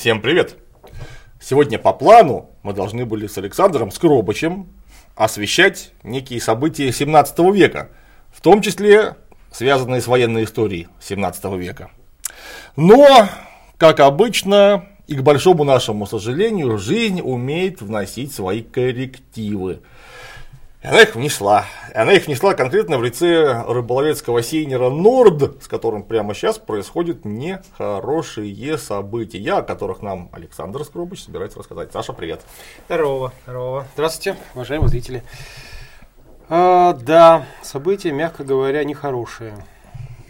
Всем привет! Сегодня по плану мы должны были с Александром Скробычем освещать некие события 17 века, в том числе связанные с военной историей 17 века. Но, как обычно, и к большому нашему сожалению, жизнь умеет вносить свои коррективы. И она их внесла. И она их внесла конкретно в лице рыболовецкого сейнера Норд, с которым прямо сейчас происходят нехорошие события, о которых нам Александр Скробыч собирается рассказать. Саша, привет. Здорово, здорово. Здравствуйте, уважаемые зрители. А, да, события, мягко говоря, нехорошие.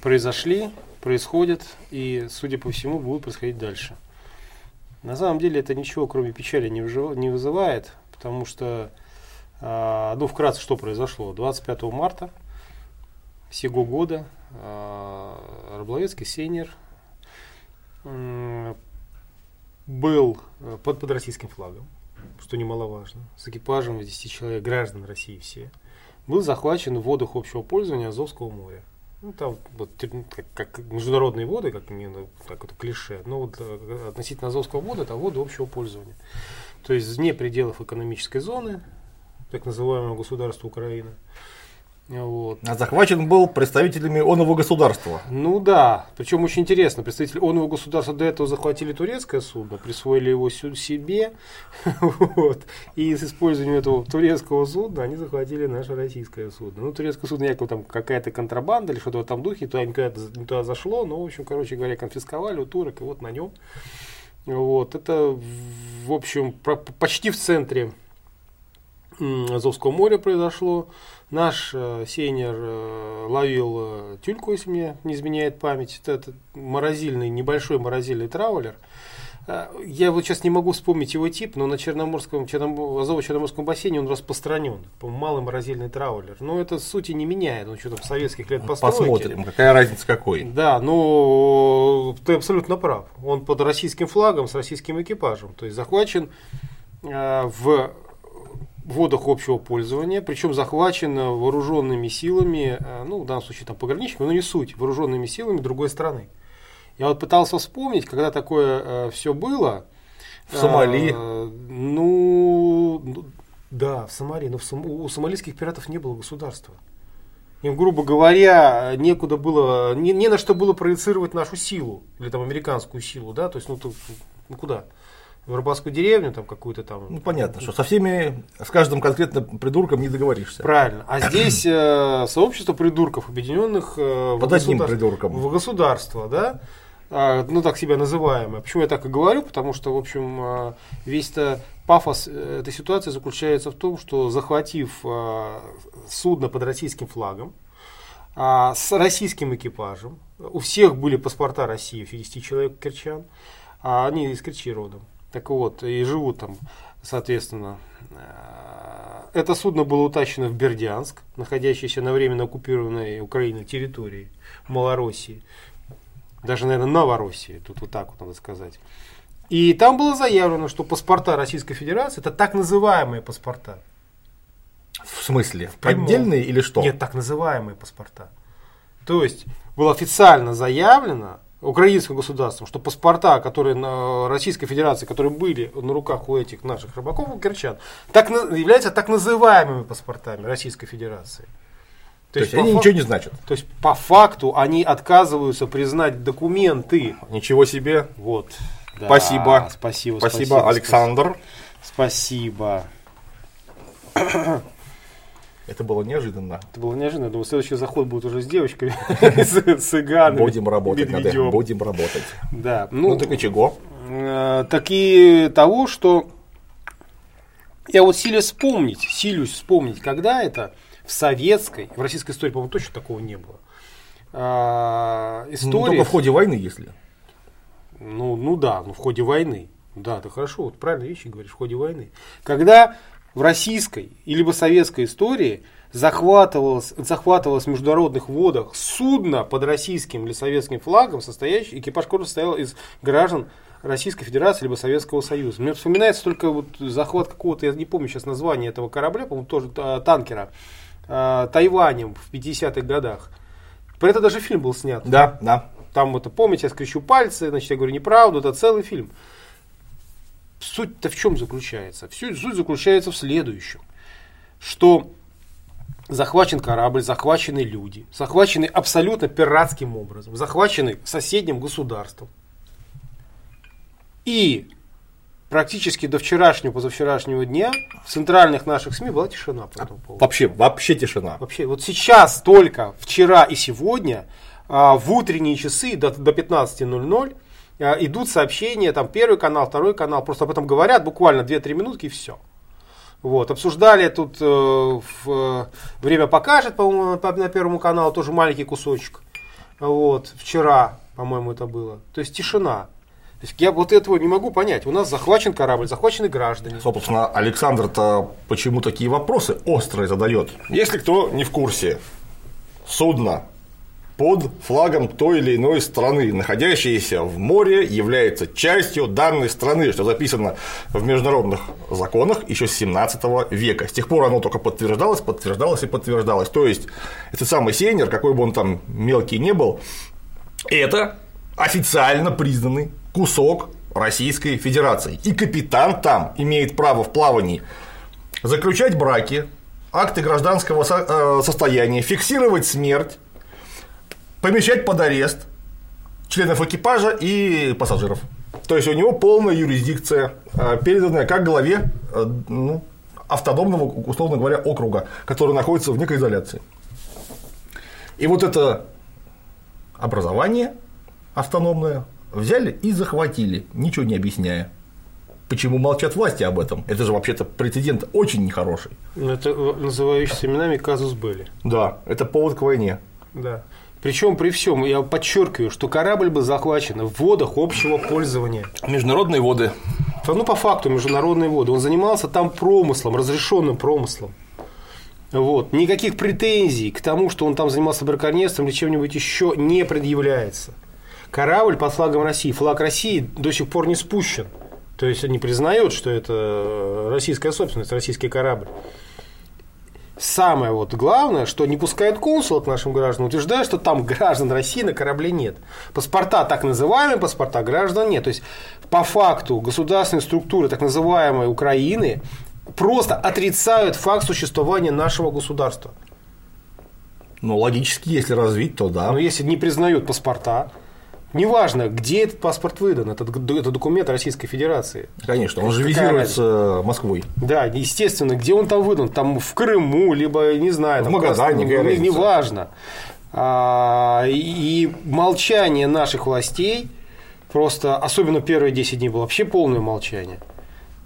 Произошли, происходят и, судя по всему, будут происходить дальше. На самом деле это ничего, кроме печали, не вызывает, потому что ну, вкратце, что произошло. 25 марта сего года а, Рубловецкий сейнер был э, под, под российским флагом, что немаловажно, с экипажем из 10 человек, граждан России все, был захвачен в водах общего пользования Азовского моря. Ну, там вот, как, как международные воды, как именно так это клише, но вот э, относительно Азовского мода это воды общего пользования. То есть вне пределов экономической зоны, так называемого государства Украины. Вот. А захвачен был представителями оного государства. Ну да, причем очень интересно, представители оного государства до этого захватили турецкое судно, присвоили его себе, вот, и с использованием этого турецкого судна они захватили наше российское судно. Ну, турецкое судно якобы там какая-то контрабанда или что-то в этом духе, туда не туда зашло, но, в общем, короче говоря, конфисковали у турок, и вот на нем. Вот, это, в общем, почти в центре Азовского моря произошло. Наш э, сейнер э, ловил э, тюльку, если мне не изменяет память. Это, это морозильный, небольшой морозильный траулер. Э, я вот сейчас не могу вспомнить его тип, но на Черноморском, Черном, Азово-Черноморском бассейне он распространен. Малый морозильный траулер. Но это сути не меняет. Он что-то в советских лет постройки. Посмотрим, какая разница какой. Да, но ты абсолютно прав. Он под российским флагом с российским экипажем. То есть захвачен э, в водах общего пользования, причем захвачено вооруженными силами, э, ну, в данном случае там пограничниками, но не суть, вооруженными силами другой страны. Я вот пытался вспомнить, когда такое э, все было. В Сомали? Э, ну, ну, да, в Сомали. Но в Сом... у сомалийских пиратов не было государства. Им, грубо говоря, некуда было, не, не на что было проецировать нашу силу, или там американскую силу, да, то есть, ну, то, ну куда? В рыбацкую деревню там какую-то там. Ну понятно, что со всеми, с каждым конкретно придурком не договоришься. Правильно. А здесь э, сообщество придурков, объединенных э, Под в, одним придурком. в государство, да? А, ну так себя называемое. Почему я так и говорю? Потому что, в общем, э, весь-то пафос э, этой ситуации заключается в том, что захватив э, судно под российским флагом, э, с российским экипажем, у всех были паспорта России, у 10 человек керчан, а они из Керчи родом. Так вот, и живут там, соответственно. Э, это судно было утащено в Бердянск, находящийся на временно оккупированной Украиной территории Малороссии. Даже, наверное, Новороссии, тут вот так вот надо сказать. И там было заявлено, что паспорта Российской Федерации это так называемые паспорта. В смысле? В поддельные или что? Нет, так называемые паспорта. То есть было официально заявлено, украинским государством, что паспорта, которые на Российской Федерации, которые были на руках у этих наших рыбаков, у кирчан, так, являются так называемыми паспортами Российской Федерации. То, то есть, есть они фак... ничего не значат. То есть по факту они отказываются признать документы. Ничего себе. Вот. Да, спасибо. Спасибо. Спасибо, спасибо Александр. Спасибо. Это было неожиданно. Это было неожиданно. Я думаю, следующий заход будет уже с девочками, с цыганами. Будем работать над Будем работать. Да. Ну, ну так и чего? Э, так и того, что я вот силюсь вспомнить, силюсь вспомнить, когда это в советской, в российской истории, по-моему, точно такого не было. А, история... Ну, только в ходе войны, если. Ну, ну да, ну в ходе войны. Да, ты хорошо, вот правильные вещи говоришь, в ходе войны. Когда в российской или бы советской истории захватывалось, захватывалось в международных водах судно под российским или советским флагом, состоящий, экипаж которого состоял из граждан Российской Федерации либо Советского Союза. Мне вспоминается только вот захват какого-то, я не помню сейчас название этого корабля, по-моему, тоже а, танкера, э, Тайванем в 50-х годах. Про это даже фильм был снят. Да, да. Там это, помните, я скрещу пальцы, значит, я говорю неправду, это целый фильм. Суть-то в чем заключается? Всю суть заключается в следующем, что захвачен корабль, захвачены люди, захвачены абсолютно пиратским образом, захвачены соседним государством. И практически до вчерашнего, позавчерашнего дня в центральных наших СМИ была тишина по этому поводу. Вообще, вообще тишина. Вообще, вот сейчас только, вчера и сегодня, а, в утренние часы до, до 15.00 а, идут сообщения, там первый канал, второй канал, просто об этом говорят буквально 2-3 минутки и все. Вот, обсуждали тут э, в, время покажет, по-моему, на, первому каналу тоже маленький кусочек. Вот, вчера, по-моему, это было. То есть тишина. То есть я вот этого не могу понять. У нас захвачен корабль, захвачены граждане. Собственно, Александр-то почему такие вопросы острые задает? Если кто не в курсе, судно под флагом той или иной страны, находящееся в море, является частью данной страны, что записано в международных законах еще с 17 века. С тех пор оно только подтверждалось, подтверждалось и подтверждалось. То есть, этот самый сейнер, какой бы он там мелкий не был, это официально признанный кусок Российской Федерации. И капитан там имеет право в плавании заключать браки, акты гражданского э, состояния, фиксировать смерть, помещать под арест членов экипажа и пассажиров. То есть у него полная юрисдикция, э, переданная как главе э, ну, автономного, условно говоря, округа, который находится в некой изоляции. И вот это образование автономное взяли и захватили, ничего не объясняя. Почему молчат власти об этом? Это же вообще-то прецедент очень нехороший. Это называющийся именами казус были. Да, это повод к войне. Да. Причем при всем, я подчеркиваю, что корабль был захвачен в водах общего пользования. Международные воды. Ну, по факту, международные воды. Он занимался там промыслом, разрешенным промыслом. Вот. Никаких претензий к тому, что он там занимался браконьерством или чем-нибудь еще не предъявляется. Корабль под флагом России, флаг России до сих пор не спущен. То есть они признают, что это российская собственность, российский корабль. Самое вот главное, что не пускает консул к нашим гражданам, утверждая, что там граждан России на корабле нет. Паспорта так называемые, паспорта граждан нет. То есть по факту государственные структуры так называемой Украины просто отрицают факт существования нашего государства. Ну, логически, если развить, то да. Но если не признают паспорта, Неважно, где этот паспорт выдан, это, это документ Российской Федерации. Конечно, он же визируется Москвой. Да, естественно, где он там выдан, там в Крыму, либо, не знаю, в Магадане, не, неважно. А, и молчание наших властей, просто, особенно первые 10 дней было вообще полное молчание.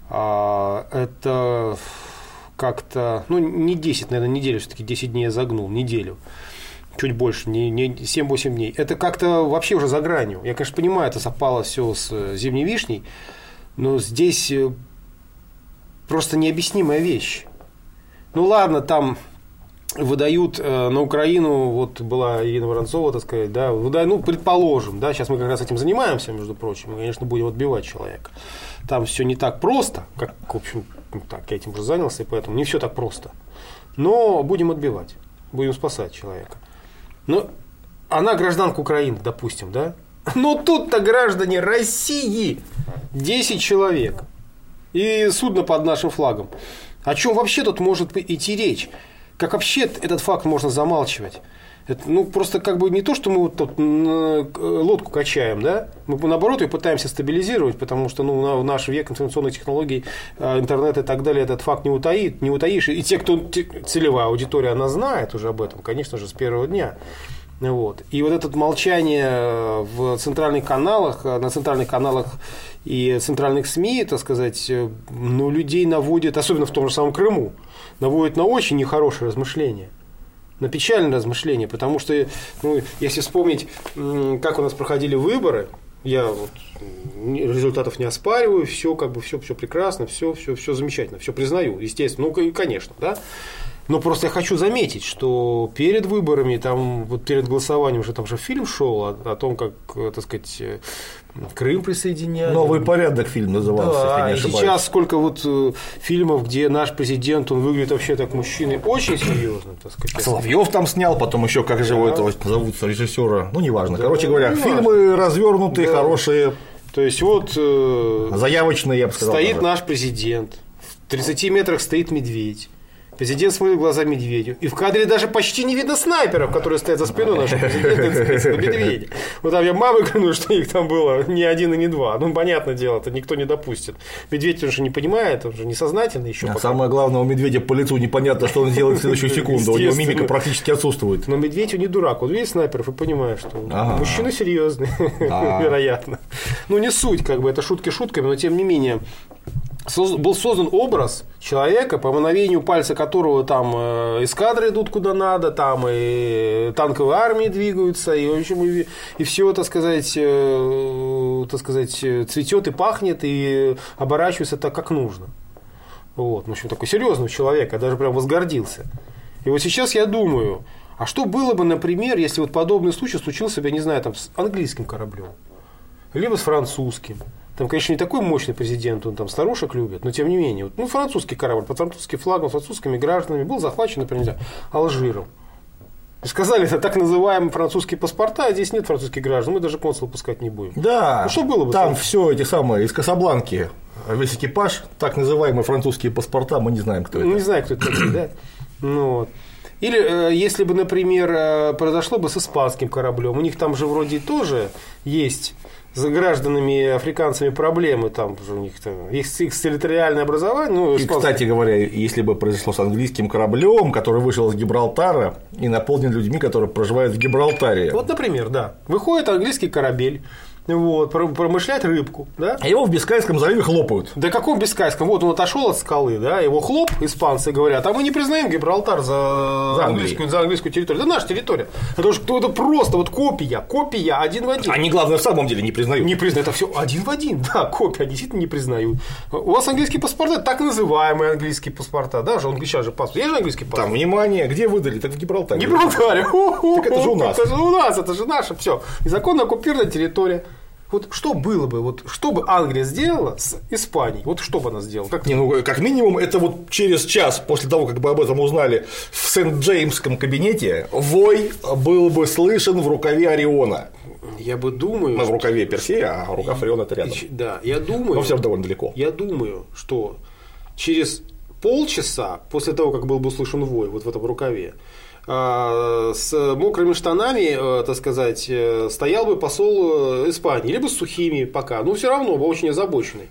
А, это как-то, ну, не 10, наверное, неделю, все-таки 10 дней я загнул, неделю чуть больше, не, не 7-8 дней. Это как-то вообще уже за гранью. Я, конечно, понимаю, это совпало все с э, зимней вишней, но здесь э, просто необъяснимая вещь. Ну ладно, там выдают э, на Украину, вот была Ирина Воронцова, так сказать, да, выдают, ну, предположим, да, сейчас мы как раз этим занимаемся, между прочим, мы, конечно, будем отбивать человека. Там все не так просто, как, в общем, ну, так, я этим уже занялся, и поэтому не все так просто. Но будем отбивать, будем спасать человека. Ну, она гражданка Украины, допустим, да? Но тут-то граждане России 10 человек. И судно под нашим флагом. О чем вообще тут может идти речь? Как вообще этот факт можно замалчивать? Это, ну, просто как бы не то, что мы вот тут лодку качаем, да, мы наоборот ее пытаемся стабилизировать, потому что ну, в наш век информационных технологий, а, интернет и так далее, этот факт не утаит, не утаишь. И те, кто целевая аудитория, она знает уже об этом, конечно же, с первого дня. Вот. И вот это молчание в центральных каналах, на центральных каналах и центральных СМИ, так сказать, ну, людей наводит, особенно в том же самом Крыму, наводит на очень нехорошее размышление на печальное размышление, потому что, ну, если вспомнить, как у нас проходили выборы, я вот результатов не оспариваю, все как бы все, все прекрасно, все, все, все замечательно, все признаю, естественно, ну, конечно, да. Но просто я хочу заметить, что перед выборами, там, вот перед голосованием уже там же фильм шел о, о том, как, так сказать, Крым присоединяли. Новый порядок фильм назывался, да, если не ошибаюсь. сейчас сколько вот э, фильмов, где наш президент, он выглядит вообще так мужчиной, очень серьезно, так сказать. Соловьев там снял, потом еще, как же его этого зовут, режиссера, ну неважно. Да, Короче говоря, ну, фильмы развернутые, да. хорошие. То есть вот э, Заявочный, я бы сказал. стоит даже. наш президент, в 30 метрах стоит медведь. Президент смотрит в глаза медведю. И в кадре даже почти не видно снайперов, которые стоят за спиной нашего президента, медведя. Вот там я мамы клянусь, что их там было не один и не два. Ну, понятное дело, это никто не допустит. Медведь, он же не понимает, он же несознательный еще. А пока. самое главное, у медведя по лицу непонятно, что он сделает в следующую секунду. У него мимика практически отсутствует. Но медведь он не дурак. Вот видишь снайперов и понимаешь, что Ага. мужчина серьезный, А. вероятно. Ну, не суть, как бы, это шутки шутками, но тем не менее. Был создан образ человека, по мановению пальца которого там э, эскадры идут куда надо, там и танковые армии двигаются, и, в общем, и, и все, так сказать, э, так сказать, цветет и пахнет, и оборачивается так, как нужно. Вот, в общем, такой серьезный человек, я даже прям возгордился. И вот сейчас я думаю, а что было бы, например, если вот подобный случай случился бы, я не знаю, там, с английским кораблем, либо с французским. Там, конечно, не такой мощный президент, он там старушек любит, но тем не менее. Вот, ну, французский корабль под французским флагом, французскими гражданами был захвачен, например, Алжиром. И сказали, это так называемые французские паспорта, а здесь нет французских граждан, мы даже консул пускать не будем. Да, Ну, что было бы там там? все эти самые из Касабланки, весь экипаж, так называемые французские паспорта, мы не знаем, кто это. Не знаю, кто это да. Ну, вот. Или э, если бы, например, э, произошло бы с испанским кораблем, у них там же вроде тоже есть за гражданами африканцами проблемы, там у них там, их, их территориальное образование, ну, И, испанское- кстати говоря, если бы произошло с английским кораблем, который вышел из Гибралтара и наполнен людьми, которые проживают в Гибралтаре, Вот, например, да, выходит английский корабель, вот, про- промышляет рыбку, да, а его в Бискайском заливе хлопают. Да каком Бискайском? Вот он отошел от скалы, да, его хлоп, испанцы говорят, а мы не признаем Гибралтар за, За английскую, за английскую территорию. Да наша территория. Это же это просто вот копия, копия один в один. Они, главное, в самом деле не признают. Не признают, это все один в один, да, копия, они действительно не признают. У вас английские паспорта, так называемые английские паспорта, да, же он сейчас же паспорт, есть же английский паспорт? Там, внимание, где выдали? Так в Гибралтаре. Гибралтаре. Так это же у нас. Это же у нас, это же наше все. Незаконно оккупированная территория. Вот что было бы, вот что бы Англия сделала с Испанией? Вот что бы она сделала? Как Не, ну, как минимум, это вот через час после того, как бы об этом узнали в Сент-Джеймском кабинете, вой был бы слышен в рукаве Ориона. Я бы думаю, Ну, в рукаве Персея, а рукав Ориона это рядом. что- да, я думаю, Но все довольно далеко. я думаю, что через полчаса после того, как был бы услышан вой вот в этом рукаве, с мокрыми штанами, э, так сказать, э, стоял бы посол э, Испании, либо с сухими пока, но все равно бы очень озабоченный.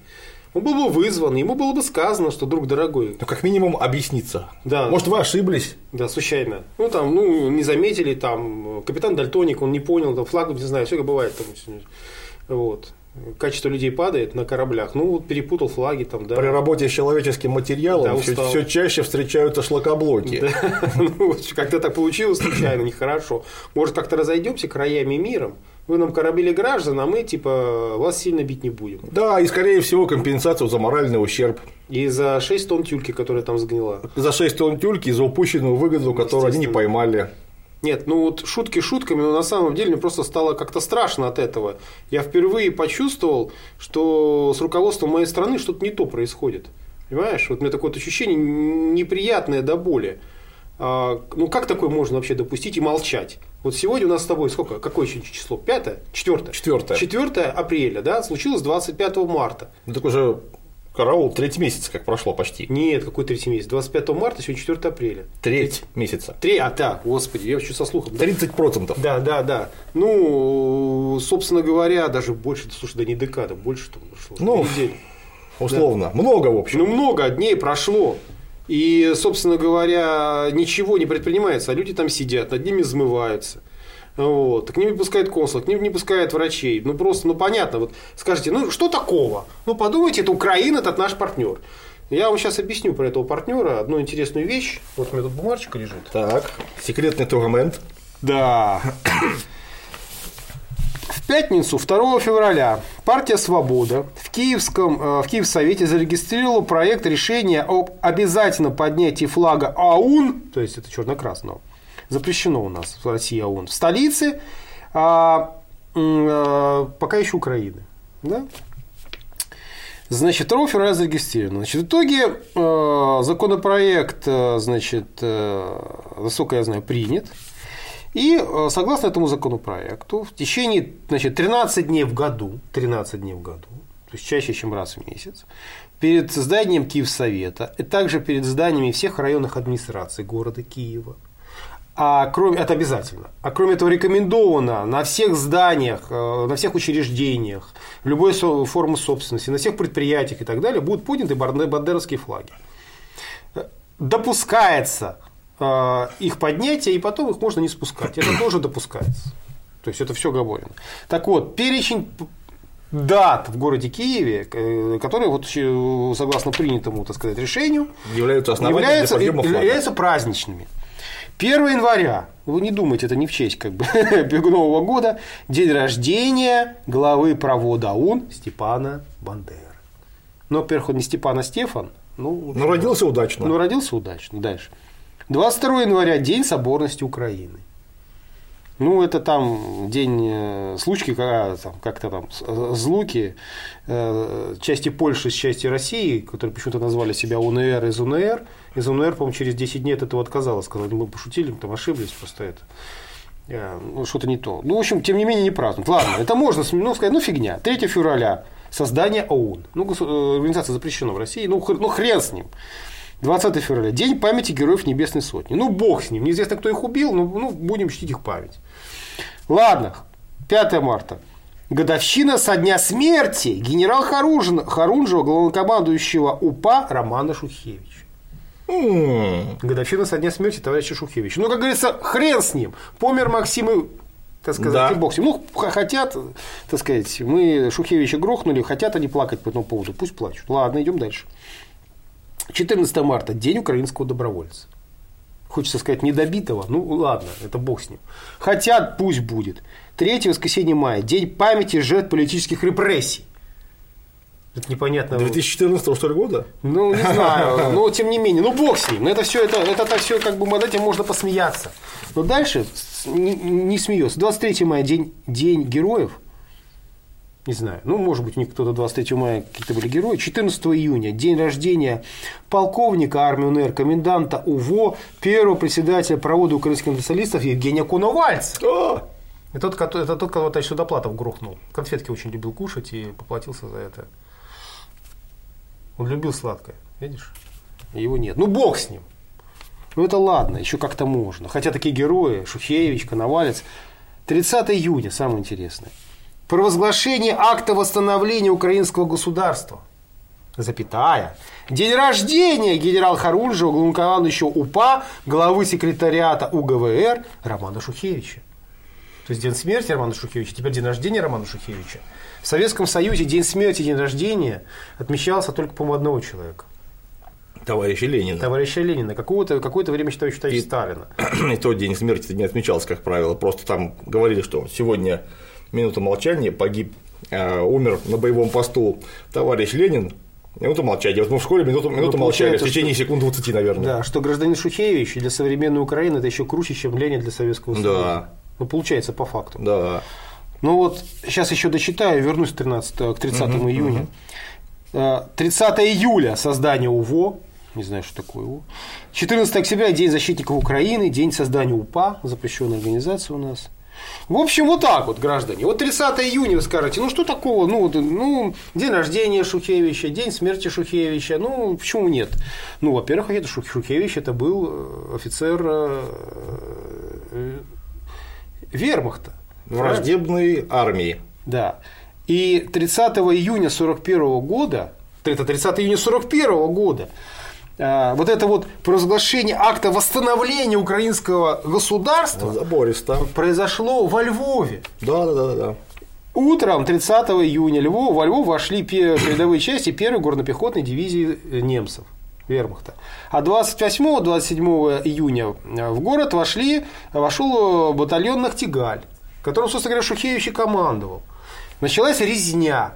Он был бы вызван, ему было бы сказано, что, друг дорогой, Ну, как минимум, объясниться. Да. Может, вы ошиблись? да, случайно. Ну, там, ну, не заметили, там, капитан Дальтоник, он не понял, там, флаг, не знаю, все как бывает. Там, вот. Качество людей падает на кораблях. Ну, вот перепутал флаги там, да. При работе с человеческим материалом Да, все, чаще встречаются шлакоблоки. Да. Ну, как-то так получилось случайно, нехорошо. Может, как-то разойдемся краями миром. Вы нам корабели граждан, а мы, типа, вас сильно бить не будем. Да, и скорее всего компенсацию за моральный ущерб. И за 6 тонн тюльки, которая там сгнила. За 6 тонн тюльки и за упущенную выгоду, которую они не поймали. Нет, ну вот шутки шутками, но на самом деле мне просто стало как-то страшно от этого. Я впервые почувствовал, что с руководством моей страны что-то не то происходит. Понимаешь? Вот у меня такое вот ощущение неприятное до боли. А, ну как такое можно вообще допустить и молчать? Вот сегодня у нас с тобой сколько? Какое еще число? Пятое? Четвертое? Четвертое. 4 апреля, да? Случилось 25 марта. Ну, так уже караул третий месяц, как прошло почти. Нет, какой третий месяц? 25 марта, сегодня 4 апреля. Треть месяца. Три, а, да, господи, я вообще со слухом. 30%. Да, да, да. Ну, собственно говоря, даже больше, слушай, да не декада, больше там прошло. Ну, недели. Условно. Много, в общем. Ну, много дней прошло. И, собственно говоря, ничего не предпринимается, а люди там сидят, над ними взмываются. Вот. К ним не пускают консул, к ним не пускают врачей. Ну, просто, ну, понятно. Вот скажите, ну, что такого? Ну, подумайте, это Украина, это наш партнер. Я вам сейчас объясню про этого партнера одну интересную вещь. Вот у меня тут бумажечка лежит. Так, секретный турмент. Да. В пятницу, 2 февраля, партия «Свобода» в, Киевском, э, в Киевсовете зарегистрировала проект решения об обязательном поднятии флага АУН, то есть это черно-красного, запрещено у нас в России АУН, в столице, а, э, пока еще Украины. Да? Значит, 2 февраля зарегистрировано. Значит, в итоге э, законопроект, э, значит, э, насколько я знаю, принят. И э, согласно этому законопроекту в течение значит, 13 дней в году, 13 дней в году, то есть чаще, чем раз в месяц, перед зданием Киевсовета и также перед зданиями всех районных администраций города Киева, а кроме, это обязательно. А кроме этого рекомендовано на всех зданиях, э, на всех учреждениях, любой формы собственности, на всех предприятиях и так далее будут подняты бандеровские флаги. Допускается э, их поднятие, и потом их можно не спускать. Это тоже допускается. То есть это все говорено. Так вот, перечень дат в городе Киеве, э, которые вот согласно принятому, так сказать, решению являются, являются, являются праздничными. 1 января, вы не думайте, это не в честь как бы Нового года, день рождения главы провода ОУН Степана Бандеры. Ну, во-первых, он не Степан, а Стефан. Ну, ну родился удачно. Ну, родился удачно. Дальше. 22 января – День соборности Украины. Ну, это там день э, случки, когда там, как-то там э, злуки, э, части Польши с части России, которые почему-то назвали себя УНР из УНР, из УНР, по-моему, через 10 дней от этого отказалась, сказали, мы пошутили, мы там ошиблись, просто это ну, что-то не то. Ну, в общем, тем не менее, не празднуют. Ладно, это можно ну, сказать, ну, фигня. 3 февраля создание ОУН. Ну, организация запрещена в России, ну, ну хрен с ним. 20 февраля. День памяти героев Небесной Сотни. Ну, бог с ним. Неизвестно, кто их убил, но ну, будем чтить их память. Ладно, 5 марта. Годовщина со дня смерти генерал Харунжева, Харунжева главнокомандующего УПА Романа Шухевича. Mm. Годовщина со дня смерти товарища Шухевича. Ну, как говорится, хрен с ним. Помер Максим и так сказать, да. и бог с ним. Ну, хотят, так сказать, мы Шухевича грохнули, хотят они плакать по этому поводу, пусть плачут. Ладно, идем дальше. 14 марта, День украинского добровольца хочется сказать, недобитого, ну ладно, это бог с ним. Хотят, пусть будет. Третье воскресенье мая, день памяти жертв политических репрессий. Это непонятно. 2014 что ли года? Ну, не знаю, но тем не менее, ну бог с ним. Это все, это, это, это все как бы над этим можно посмеяться. Но дальше не, не смеется. 23 мая день, день героев не знаю, ну, может быть, у них кто-то 23 мая какие-то были герои. 14 июня, день рождения полковника армии УНР, коменданта УВО, первого председателя провода украинских националистов Евгения Коновальца. Это тот, это тот, кого товарищ Судоплатов грохнул. Конфетки очень любил кушать и поплатился за это. Он любил сладкое, видишь? Его нет. Ну, бог с ним. Ну, это ладно, еще как-то можно. Хотя такие герои, Шухевич, Коновалец. 30 июня, самое интересное провозглашение акта восстановления украинского государства. Запятая. День рождения генерал Харунжева, главнокомандующего УПА, главы секретариата УГВР Романа Шухевича. То есть день смерти Романа Шухевича, теперь день рождения Романа Шухевича. В Советском Союзе день смерти день рождения отмечался только, по-моему, одного человека. Товарища Ленина. Товарища Ленина. Какое-то какое время считаю, считаю и, Сталина. И тот день смерти не отмечался, как правило. Просто там говорили, что сегодня минута молчания, погиб, э, умер на боевом посту товарищ Ленин, Минута молчания. Вот мы в школе минуту, минуту ну, молчали, в течение что, секунд 20, наверное. Да, что гражданин Шухевич для современной Украины это еще круче, чем Ленин для Советского Союза. Да. Ну, получается, по факту. Да. Ну вот, сейчас еще дочитаю, вернусь к, 13, к 30 угу, июня. Угу. 30 июля создание УВО, не знаю, что такое УВО. 14 октября День защитников Украины, День создания УПА, запрещенная организация у нас. В общем, вот так вот, граждане. Вот 30 июня вы скажете, ну что такого, ну, ну день рождения Шухевича, день смерти Шухевича, ну почему нет? Ну, во-первых, это Шухевич, это был э, офицер э, э, вермахта. Враждебной армии. Да. И 30 июня 41 года, это 30 июня 41 года, вот это вот провозглашение акта восстановления украинского государства Забористо. произошло во Львове. Да, да, да, да. Утром 30 июня Львов, во Львов вошли передовые части первой горно-пехотной дивизии э, немцев. Вермахта. А 28-27 июня в город вошли, вошел батальон Нахтигаль, которым, собственно говоря, Шухевич и командовал. Началась резня.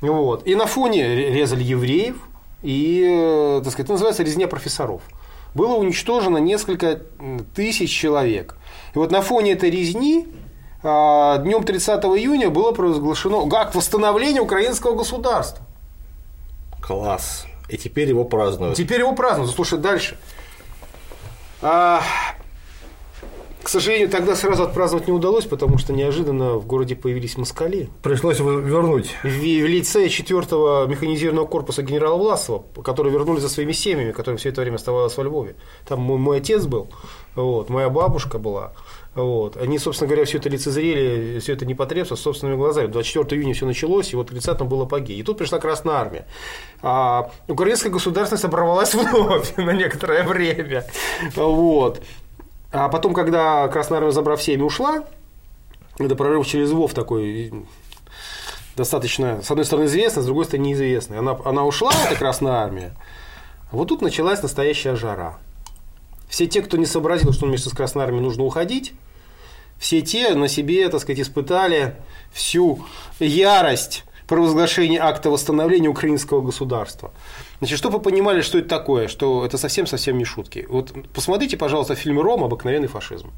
Вот. И на фоне резали евреев, и, э, так сказать, это называется резня профессоров. Было уничтожено несколько тысяч человек. И вот на фоне этой резни а, днем 30 июня было провозглашено акт восстановления украинского государства. Класс. И теперь его празднуют. Теперь его празднуют. Слушай, дальше. К сожалению, тогда сразу отпраздновать не удалось, потому что неожиданно в городе появились москали. Пришлось его вернуть. В, в лице 4-го механизированного корпуса генерала Власова, которые вернулись за своими семьями, которые все это время оставалось во Львове. Там мой, мой отец был, вот, моя бабушка была. Вот. Они, собственно говоря, все это лицезрели, все это непотребство собственными глазами. 24 июня все началось, и вот к 30 было апогей. И тут пришла Красная Армия. А украинская государственность оборвалась вновь на некоторое время. Вот. А потом, когда Красная Армия, забрав всеми, ушла, это прорыв через Львов такой достаточно, с одной стороны, известный, с другой стороны, неизвестный. Она, она ушла, эта Красная Армия. Вот тут началась настоящая жара. Все те, кто не сообразил, что вместе с Красной Армией нужно уходить, все те на себе, так сказать, испытали всю ярость провозглашения акта восстановления украинского государства. Значит, чтобы вы понимали, что это такое, что это совсем-совсем не шутки. Вот посмотрите, пожалуйста, фильм «Ром. Обыкновенный фашизм».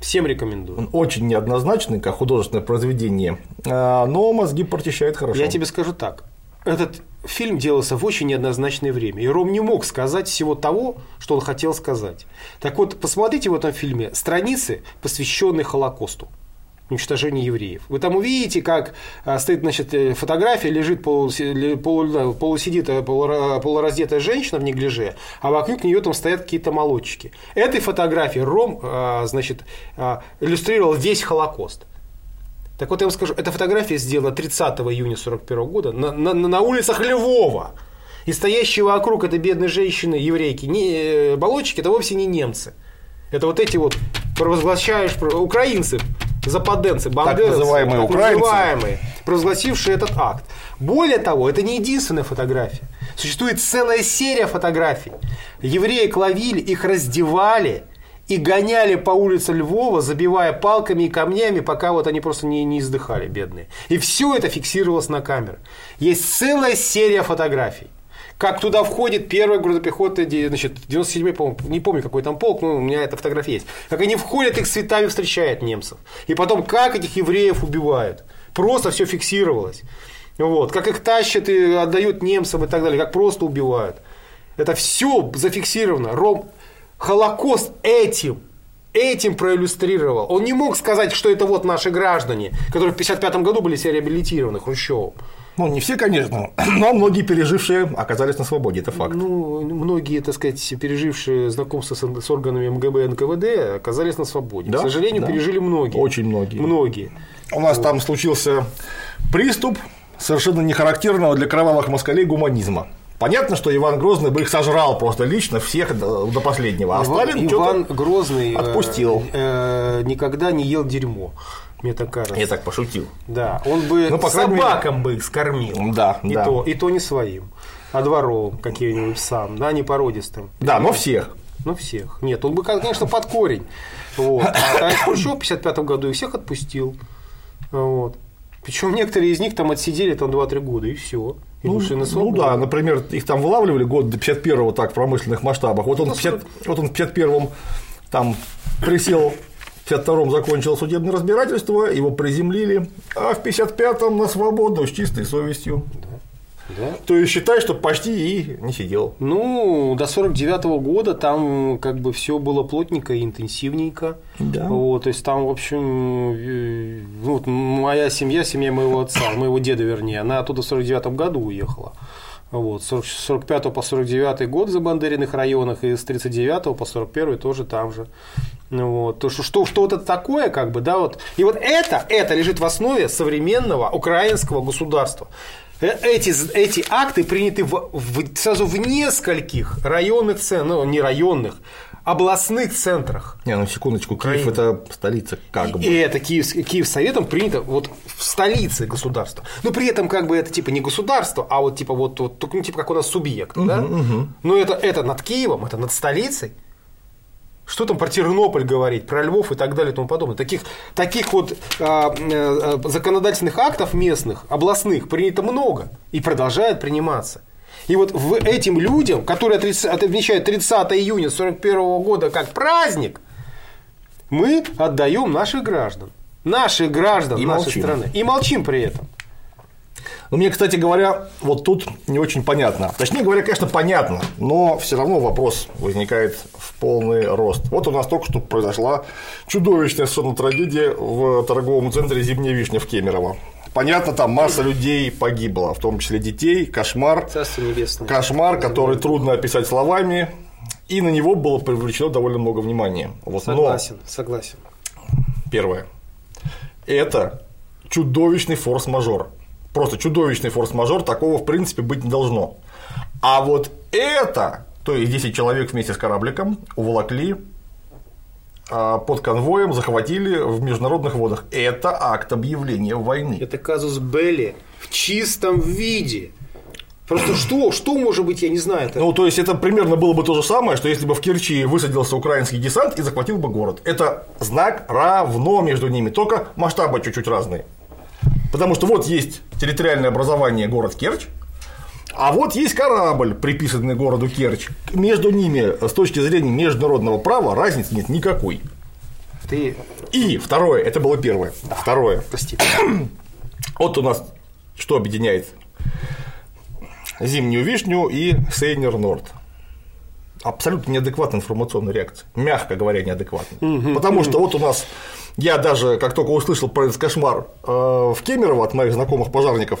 Всем рекомендую. Он очень неоднозначный, как художественное произведение, а, но мозги прочищает хорошо. Я тебе скажу так. Этот фильм делался в очень неоднозначное время. И Ром не мог сказать всего того, что он хотел сказать. Так вот, посмотрите в этом фильме страницы, посвященные Холокосту уничтожению евреев. Вы там увидите, как а, стоит значит, э, фотография, лежит полу, полу, полусидит э, полураздетая женщина в неглиже, а вокруг нее там стоят какие-то молодчики. Этой фотографии Ром а, значит, а, иллюстрировал весь Холокост. Так вот, я вам скажу, эта фотография сделана 30 июня 1941 года на, на, на улицах Львова. И стоящие вокруг этой бедной женщины, еврейки, не, э, болотчики, это вовсе не немцы. Это вот эти вот провозглашаешь украинцы, западенцы, бандеровцы, так называемые так украинцы, называемые, провозгласившие этот акт. Более того, это не единственная фотография. Существует целая серия фотографий. Евреи ловили, их раздевали – и гоняли по улице Львова, забивая палками и камнями, пока вот они просто не, не издыхали, бедные. И все это фиксировалось на камеру. Есть целая серия фотографий. Как туда входит первая грузопехота, значит, 97-й, по не помню, какой там полк, но у меня эта фотография есть. Как они входят, их цветами встречают немцев. И потом, как этих евреев убивают. Просто все фиксировалось. Вот. Как их тащат и отдают немцам и так далее, как просто убивают. Это все зафиксировано. Ром, Холокост этим, этим проиллюстрировал. Он не мог сказать, что это вот наши граждане, которые в 1955 году были все реабилитированы Хрущевым. Ну, не все, конечно, но многие пережившие оказались на свободе, это факт. Ну, многие, так сказать, пережившие знакомство с, с органами МГБ и НКВД оказались на свободе. Да? К сожалению, да. пережили многие. Очень многие. Многие. У нас вот. там случился приступ совершенно нехарактерного для кровавых москалей гуманизма. Понятно, что Иван Грозный бы их сожрал просто лично всех до, до последнего. А Иван, Сталин Иван Грозный э, отпустил. Э, э, никогда не ел дерьмо. Мне так кажется. Я так пошутил. Да, он бы ну, по собакам мере... бы скормил. Да, и да. То, и то не своим, а дворовым каким-нибудь сам, да, не породистым. Да, но всех. Ну, всех. Нет, он бы, конечно, под корень. Вот. А товарищ Хрущев в 1955 году их всех отпустил. Вот. Причем некоторые из них там отсидели там 2-3 года, и все. И ну, на ну да, например, их там вылавливали год до 51-го так в промышленных масштабах. Вот он, 50, вот он в 51-м там присел 52-м закончил судебное разбирательство, его приземлили, а в 55-м на свободу с чистой совестью. Да. То есть считай, что почти и не сидел. Ну, до 49 -го года там как бы все было плотненько и интенсивненько. Да. Вот, то есть там, в общем, э, вот моя семья, семья моего отца, моего деда, вернее, она оттуда в 49 году уехала. Вот, с 45 по 49 год за Бандериных районах и с 39 по 41 тоже там же. Вот. То, что, что, что вот это такое, как бы, да, вот. И вот это, это лежит в основе современного украинского государства. Э, эти, эти акты приняты в, в, сразу в нескольких районных центрах, ну, не районных, областных центрах. Не, ну секундочку, Киев это столица, как и, бы. И это Киев, Киев Советом принято вот в столице государства. Но при этом как бы это типа не государство, а вот типа вот, вот ну, типа как у нас субъект, угу, да? Угу. Но это, это над Киевом, это над столицей. Что там про Тернополь говорить, про Львов и так далее и тому подобное. Таких, таких вот а, а, законодательных актов местных, областных принято много и продолжает приниматься. И вот в этим людям, которые отмечают 30 июня 1941 года как праздник, мы отдаем наших граждан. Наших граждан и нашей молчим. страны. И молчим при этом. Ну, мне, кстати говоря, вот тут не очень понятно. Точнее говоря, конечно, понятно, но все равно вопрос возникает в полный рост. Вот у нас только что произошла чудовищная совершенно трагедия в торговом центре «Зимняя вишня» в Кемерово. Понятно, там масса людей погибла, в том числе детей, кошмар. Царство небесное. Кошмар, который трудно описать словами, и на него было привлечено довольно много внимания. Вот, согласен, но... согласен. Первое. Это чудовищный форс-мажор. Просто чудовищный форс-мажор, такого в принципе быть не должно. А вот это, то есть 10 человек вместе с корабликом уволокли под конвоем, захватили в международных водах. Это акт объявления войны. Это казус Белли в чистом виде. Просто что? Что может быть, я не знаю. Это... Ну, то есть, это примерно было бы то же самое, что если бы в Керчи высадился украинский десант и захватил бы город. Это знак равно между ними, только масштабы чуть-чуть разные. Потому что вот есть территориальное образование город Керчь, а вот есть корабль, приписанный городу Керчь. Между ними, с точки зрения международного права, разницы нет никакой. Ты... И второе, это было первое. Да. Второе. Прости. Вот у нас что объединяет зимнюю вишню и Сейнер Норд. Абсолютно неадекватная информационная реакция. Мягко говоря, неадекватная. Потому что вот у нас я даже, как только услышал про этот кошмар э, в Кемерово от моих знакомых пожарников,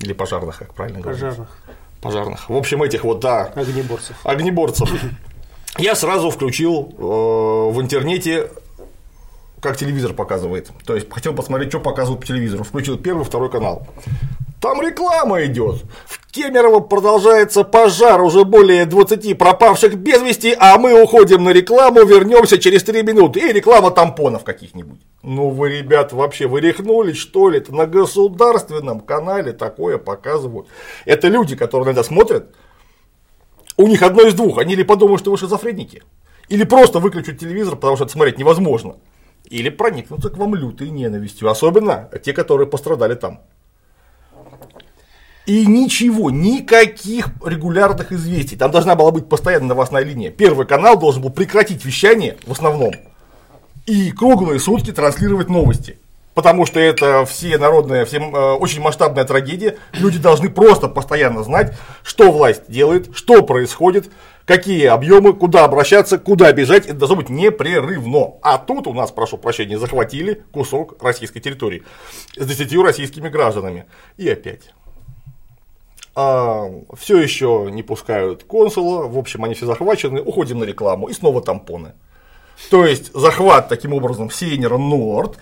или пожарных, как правильно говорить? Пожарных. Пожарных. В общем, этих вот, да. Огнеборцев. Огнеборцев. Я сразу включил э, в интернете, как телевизор показывает. То есть хотел посмотреть, что показывают по телевизору. Включил первый, второй канал. Там реклама идет. В Кемерово продолжается пожар, уже более 20 пропавших без вести, а мы уходим на рекламу, вернемся через 3 минуты. И реклама тампонов каких-нибудь. Ну вы, ребят, вообще вы рехнулись, что ли? Это на государственном канале такое показывают. Это люди, которые на это смотрят, у них одно из двух. Они или подумают, что вы шизофреники, или просто выключат телевизор, потому что это смотреть невозможно. Или проникнутся к вам лютой ненавистью. Особенно те, которые пострадали там. И ничего, никаких регулярных известий. Там должна была быть постоянная новостная линия. Первый канал должен был прекратить вещание в основном и круглые сутки транслировать новости. Потому что это все народная, всем э, очень масштабная трагедия. Люди должны просто постоянно знать, что власть делает, что происходит, какие объемы, куда обращаться, куда бежать. Это должно быть непрерывно. А тут у нас, прошу прощения, захватили кусок российской территории с десятью российскими гражданами. И опять а, все еще не пускают консула, в общем, они все захвачены, уходим на рекламу и снова тампоны. То есть захват таким образом Сейнера Норд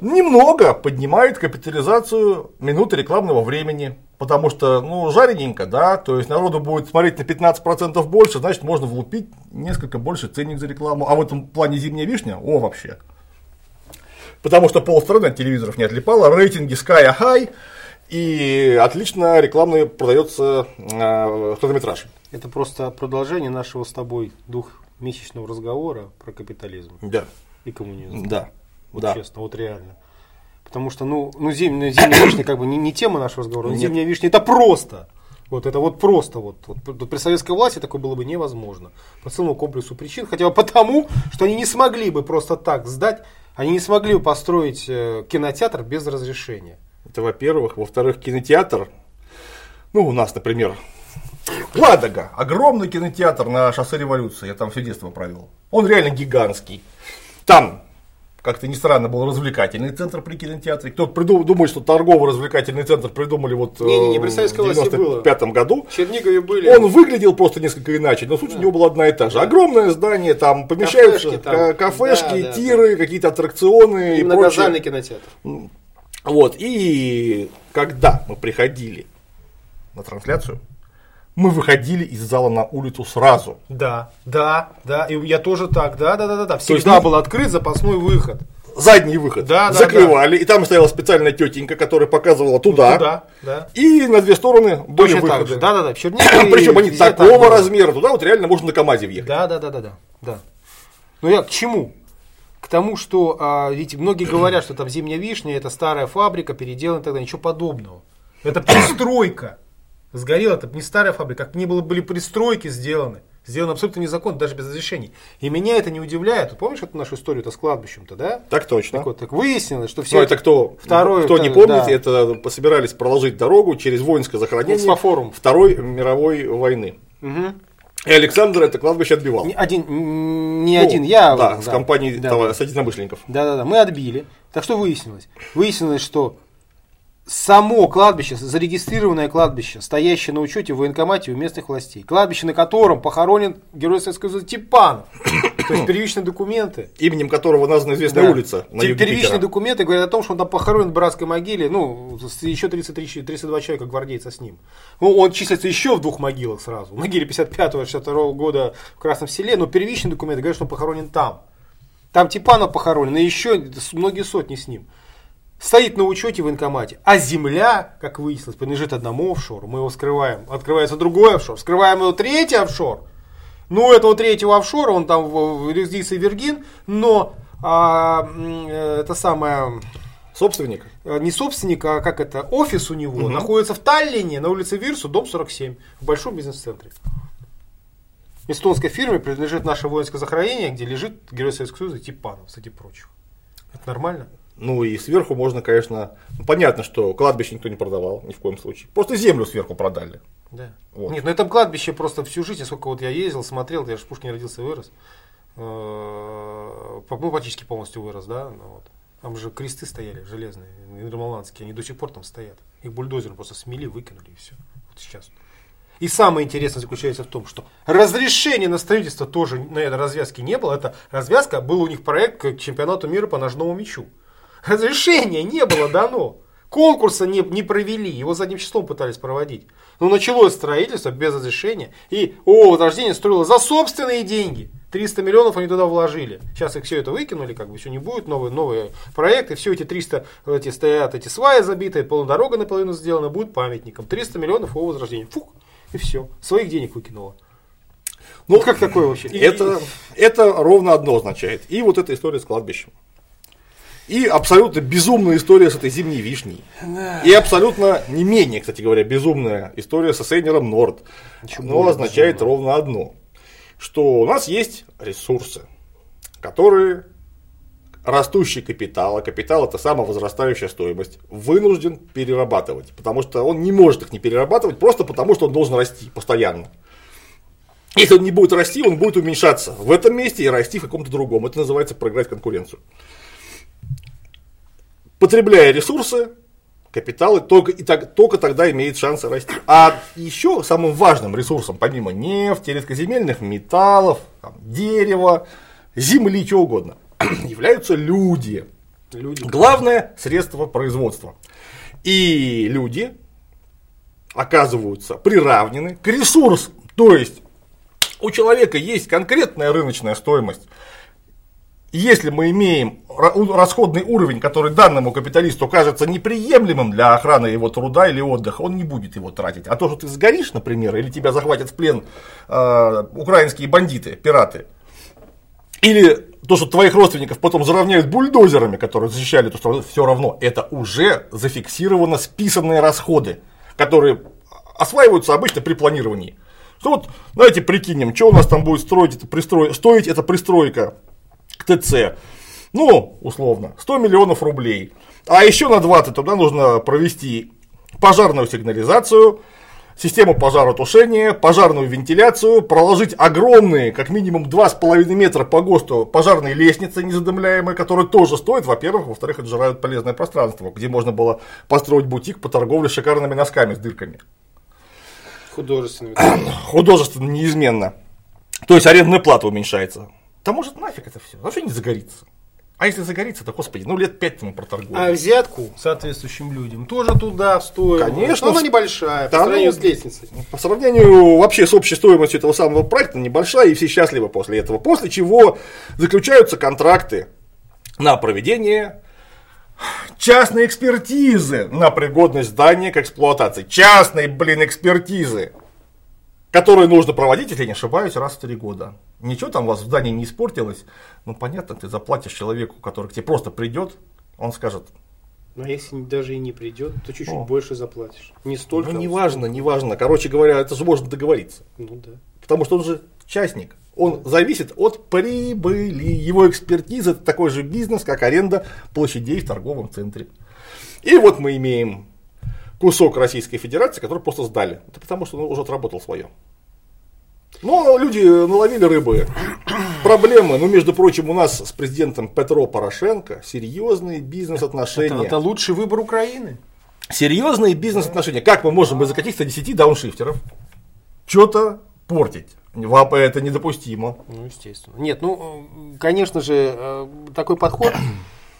немного поднимает капитализацию минуты рекламного времени. Потому что, ну, жарененько, да, то есть народу будет смотреть на 15% больше, значит, можно влупить несколько больше ценник за рекламу. А в этом плане зимняя вишня, о, вообще. Потому что полстраны от телевизоров не отлипало, рейтинги Sky High, и отлично рекламный продается э, хронометраж. Это просто продолжение нашего с тобой двухмесячного разговора про капитализм. Да. И коммунизм. Да. Вот да. честно, вот реально. Потому что, ну, ну зимняя, зимняя вишня как бы не, не тема нашего разговора, но зимняя вишня это просто. Вот это вот просто вот, вот при советской власти такое было бы невозможно. По целому комплексу причин, хотя бы потому, что они не смогли бы просто так сдать, они не смогли бы построить э, кинотеатр без разрешения. Это во-первых. Во-вторых, кинотеатр. Ну, у нас, например, Ладога. Огромный кинотеатр на шоссе революции. Я там все детство провел. Он реально гигантский. Там как-то не странно, был развлекательный центр при кинотеатре. Кто придумал, думает, что торгово-развлекательный центр придумали вот не, не, не, при советской в 95 году. В Чернигове были. Он выглядел просто несколько иначе, но суть да. у него была одна и та же. Да. Огромное здание, там помещаются кафешки, там. кафешки да, тиры, да. какие-то аттракционы и, и многозальный кинотеатр. Вот, и когда мы приходили на трансляцию, мы выходили из зала на улицу сразу. Да, да, да, и я тоже так, да, да, да, да, да. Всегда есть, был открыт запасной выход. Задний выход. Да, Закрывали, да. и там стояла специальная тетенька, которая показывала туда. Туда, да. И на две стороны были Точно выходы. Да, да, да. Причем они такого размера, туда вот реально можно на КАМАЗе въехать. Да, да, да, да, да. да. Но я к чему? К тому, что, а, ведь многие говорят, что там зимняя вишня, это старая фабрика, переделана тогда, ничего подобного. Это пристройка. Сгорела, это не старая фабрика, как не было, были пристройки сделаны. Сделано абсолютно незаконно, даже без разрешений. И меня это не удивляет. Помнишь эту нашу историю-то с кладбищем-то, да? Так точно. Так вот, так выяснилось, что все... Ну, это кто, Второй, кто не помните, да. это собирались проложить дорогу через воинское захоронение Экспофорум. Второй мировой войны. Мгм. И Александр это кладбище отбивал. Не один, не Ну, один, я... Да, с компанией Да. того- с единомышленников. Да-да-да, мы отбили. Так что выяснилось? Выяснилось, что само кладбище, зарегистрированное кладбище, стоящее на учете в военкомате у местных властей, кладбище, на котором похоронен герой Советского Союза Типанов, то есть первичные документы, Именем которого названа известная Да. улица на юге Первичные Питера. документы говорят о том, что он там похоронен в братской могиле, ну, еще 33, ч- 32 человека гвардейца с ним. Ну, он числится еще в двух могилах сразу. В могиле 55-62 года в Красном селе, но первичные документы говорят, что он похоронен там. Там Типанов похоронен, и еще многие сотни с ним. Стоит на учете в военкомате. А земля, как выяснилось, принадлежит одному офшору. Мы его скрываем. Открывается другой офшор. Скрываем его третий офшор. Ну, этого третьего офшора, он там в, юрисдикции Виргин, но а, э, это самое, Собственник. э, не собственник, а как это, офис у него Мгм. находится в Таллине, на улице Вирсу, дом 47, в большом бизнес-центре. Эстонской фирме принадлежит наше воинское захоронение, где лежит Герой Советского Союза Типанов, среди прочих. Это нормально? Ну и сверху можно, конечно, ну, понятно, что кладбище никто не продавал, ни в коем случае. Просто землю сверху продали. Да. Вот. Нет, ну это кладбище просто всю жизнь, сколько вот я ездил, смотрел, я же в Пушкине родился и вырос. Э, Ну, практически полностью вырос, да. ну вот. Там же кресты стояли железные, нидерландские, они до сих пор там стоят. Их бульдозером просто смели, выкинули и все. Вот сейчас. И самое интересное заключается в том, что разрешения на строительство тоже на этой развязке не было. Это развязка, был у них проект к чемпионату мира по ножному мячу. Разрешения не было дано. Конкурса не, не провели, его задним числом пытались проводить. Но началось строительство без разрешения. И ООО «Возрождение» строило за собственные деньги. 300 миллионов они туда вложили. Сейчас их все это выкинули, как бы все не будет, новые, новые проекты. Все эти 300 эти стоят, эти сваи забитые, полудорога наполовину сделана, будет памятником. 300 миллионов ООО «Возрождение». Фух, и все. Своих денег выкинуло. Ну, как такое вообще? Это, это ровно одно означает. И вот эта история с кладбищем. И абсолютно безумная история с этой зимней вишней. И абсолютно не менее, кстати говоря, безумная история с Эйнером Норд. Но означает безумная. ровно одно. Что у нас есть ресурсы, которые растущий капитал, а капитал это самовозрастающая стоимость, вынужден перерабатывать. Потому что он не может их не перерабатывать, просто потому что он должен расти постоянно. Если он не будет расти, он будет уменьшаться в этом месте и расти в каком-то другом. Это называется проиграть конкуренцию. Потребляя ресурсы, капиталы только, и так, только тогда имеет шанс расти. А еще самым важным ресурсом, помимо нефти, редкоземельных металлов, там, дерева, земли, чего угодно, являются люди. Люди. Главное средство производства. И люди оказываются приравнены к ресурсам. То есть у человека есть конкретная рыночная стоимость. Если мы имеем расходный уровень, который данному капиталисту кажется неприемлемым для охраны его труда или отдыха, он не будет его тратить. А то, что ты сгоришь, например, или тебя захватят в плен э, украинские бандиты, пираты, или то, что твоих родственников потом заровняют бульдозерами, которые защищали то, что все равно, это уже зафиксировано списанные расходы, которые осваиваются обычно при планировании. Что вот, давайте прикинем, что у нас там будет строить, это пристрой, стоить эта пристройка к ТЦ. Ну, условно, 100 миллионов рублей. А еще на 20 туда нужно провести пожарную сигнализацию, систему пожаротушения, пожарную вентиляцию, проложить огромные, как минимум 2,5 метра по ГОСТу пожарные лестницы незадымляемые, которые тоже стоят, во-первых, во-вторых, отжирают полезное пространство, где можно было построить бутик по торговле шикарными носками с дырками Художественными. художественно неизменно. То есть арендная плата уменьшается. Да может нафиг это все, вообще не загорится. А если загорится, то, господи, ну лет пять мы проторгуем. А взятку соответствующим людям тоже туда стоит. Конечно. Но она небольшая, по Да, сравнению ну, с лестницей. По сравнению вообще с общей стоимостью этого самого проекта небольшая, и все счастливы после этого. После чего заключаются контракты на проведение частной экспертизы на пригодность здания к эксплуатации. Частной, блин, экспертизы. Которые нужно проводить, если я не ошибаюсь, раз в три года. Ничего там у вас в здании не испортилось. Ну, понятно, ты заплатишь человеку, который к тебе просто придет, он скажет, Но если даже и не придет, то чуть-чуть О. больше заплатишь. Не столько. ну, а неважно, неважно. Короче говоря, это же можно договориться. Ну да. Потому что он же частник. Он зависит от прибыли. Его экспертиза это такой же бизнес, как аренда площадей в торговом центре. И вот мы имеем кусок Российской Федерации, который просто сдали. Это потому, что он уже отработал свое. Но люди наловили рыбы. Проблемы, ну, между прочим, у нас с президентом Петро Порошенко серьезные бизнес-отношения. Это, это лучший выбор Украины. Серьезные бизнес-отношения. Как мы можем из-за каких-то 10 дауншифтеров что-то портить? Это недопустимо. Ну, естественно. Нет, ну, конечно же, э, такой подход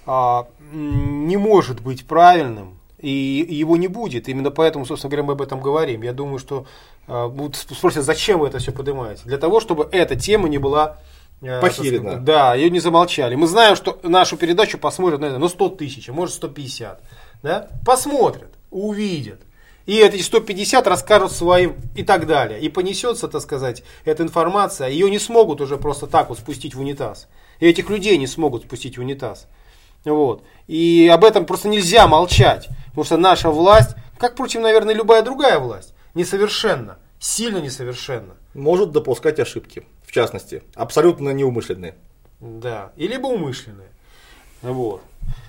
а, не может быть правильным и его не будет. Именно поэтому, собственно говоря, мы об этом говорим. Я думаю, что э, будут спросят, зачем вы это все поднимаете? Для того, чтобы эта тема не была э, Похерена. Да, ее не замолчали. Мы знаем, что нашу передачу посмотрят, наверное, ну 100 тысяч, а может 150. Да? Посмотрят, увидят. И эти 150 расскажут своим и так далее. И понесется, так сказать, эта информация. Ее не смогут уже просто так вот спустить в унитаз. И этих людей не смогут спустить в унитаз. Вот. И об этом просто нельзя молчать. Потому что наша власть, как, впрочем, наверное, любая другая власть, несовершенна. Сильно несовершенна. Может допускать ошибки, в частности, абсолютно неумышленные. Да, и либо умышленные. Вот.